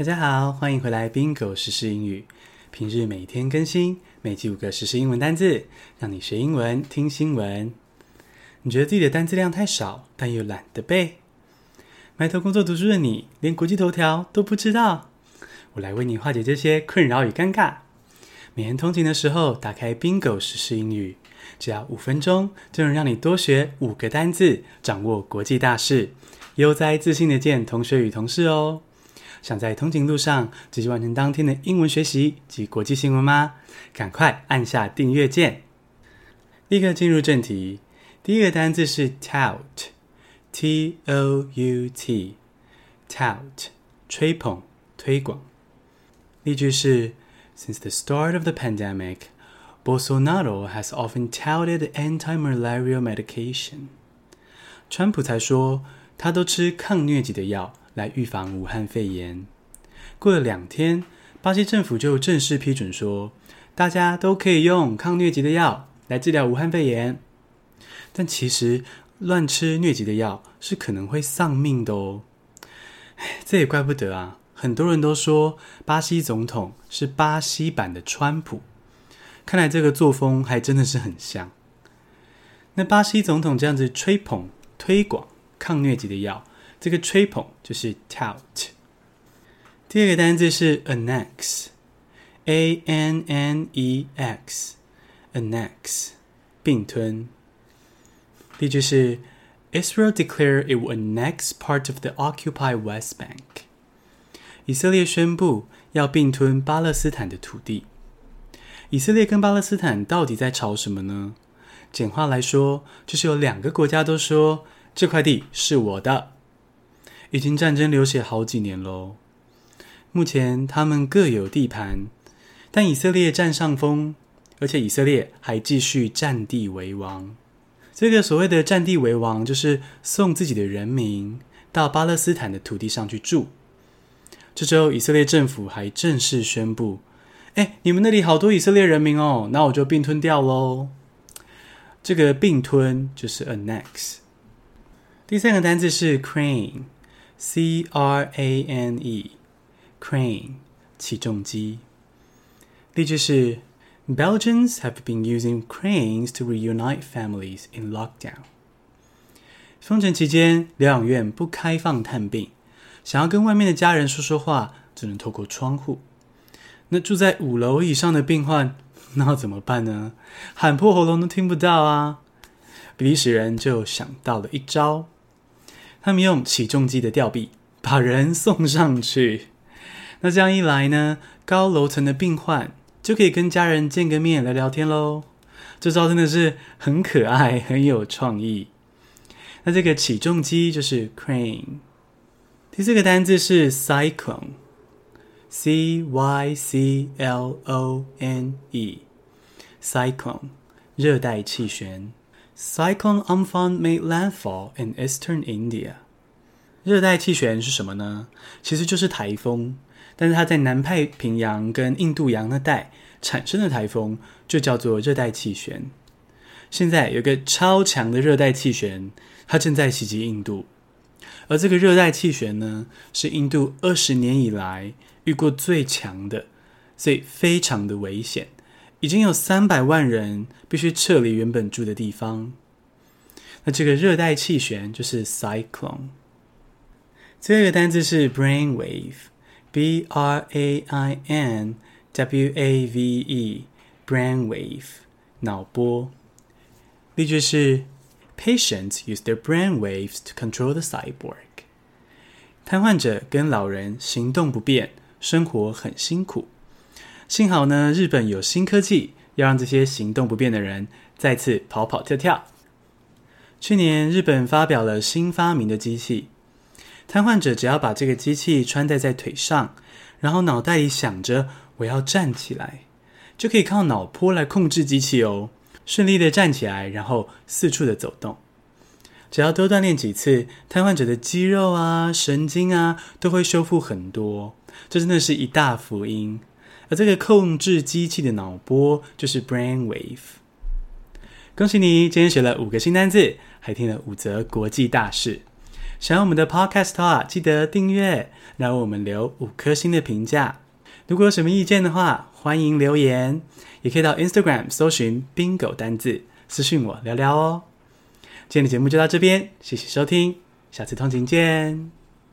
大家好，欢迎回来 Bingo 时事英语。平日每天更新，每集五个时事英文单字，让你学英文听新闻。你觉得自己的单字量太少，但又懒得背，埋头工作读书的你，连国际头条都不知道？我来为你化解这些困扰与尴尬。每天通勤的时候，打开 Bingo 时事英语，只要五分钟，就能让你多学五个单字，掌握国际大事，悠哉自信的见同学与同事哦。想在通勤路上直接完成当天的英文学习及国际新闻吗？赶快按下订阅键。立刻进入正题。第一个单字是 tout，t o u t，tout，吹捧、推广。例句是：Since the start of the pandemic, Bolsonaro has often touted anti-malarial medication。川普才说，他都吃抗疟疾的药来预防武汉肺炎。过了两天，巴西政府就正式批准说，大家都可以用抗疟疾的药来治疗武汉肺炎。但其实乱吃疟疾的药是可能会丧命的哦。唉，这也怪不得啊，很多人都说巴西总统是巴西版的川普，看来这个作风还真的是很像。那巴西总统这样子吹捧推广抗疟疾的药，这个吹捧就是 tout。第二个单字是 annex，a n n e x，annex，并吞。例句是：Israel declared it would annex part of the occupied West Bank。以色列宣布要并吞巴勒斯坦的土地。以色列跟巴勒斯坦到底在吵什么呢？简化来说，就是有两个国家都说这块地是我的。已经战争流血好几年喽。目前他们各有地盘，但以色列占上风，而且以色列还继续占地为王。这个所谓的占地为王，就是送自己的人民到巴勒斯坦的土地上去住。这周，以色列政府还正式宣布：“哎，你们那里好多以色列人民哦，那我就并吞掉喽。”这个并吞就是 annex。第三个单字是 crane C R A N E，crane，起重机。例句是。Belgians have been using cranes to reunite families in lockdown。封城期间，疗养院不开放探病，想要跟外面的家人说说话，只能透过窗户。那住在五楼以上的病患，那怎么办呢？喊破喉咙都听不到啊！比利时人就想到了一招，他们用起重机的吊臂把人送上去。那这样一来呢，高楼层的病患。就可以跟家人见个面聊聊天喽，这招真的是很可爱，很有创意。那这个起重机就是 crane。第四个单字是 cyclone，c y c l o n e，cyclone，热带气旋。Cyclone Amphan made landfall in eastern India。热带气旋是什么呢？其实就是台风。但是它在南太平洋跟印度洋那带产生的台风就叫做热带气旋。现在有个超强的热带气旋，它正在袭击印度，而这个热带气旋呢，是印度二十年以来遇过最强的，所以非常的危险，已经有三百万人必须撤离原本住的地方。那这个热带气旋就是 cyclone。最后一个单字是 brainwave。B R A I N W A V E，brainwave，脑波。例句是：Patients use their brainwaves to control the cyborg。瘫痪者跟老人行动不便，生活很辛苦。幸好呢，日本有新科技，要让这些行动不便的人再次跑跑跳跳。去年，日本发表了新发明的机器。瘫痪者只要把这个机器穿戴在腿上，然后脑袋里想着我要站起来，就可以靠脑波来控制机器哦，顺利的站起来，然后四处的走动。只要多锻炼几次，瘫痪者的肌肉啊、神经啊都会修复很多，这真的是一大福音。而这个控制机器的脑波就是 brain wave。恭喜你，今天学了五个新单字，还听了五则国际大事。喜欢我们的 Podcast 的话，记得订阅，然后我们留五颗星的评价。如果有什么意见的话，欢迎留言，也可以到 Instagram 搜寻 Bingo 单字，私讯我聊聊哦。今天的节目就到这边，谢谢收听，下次通勤见。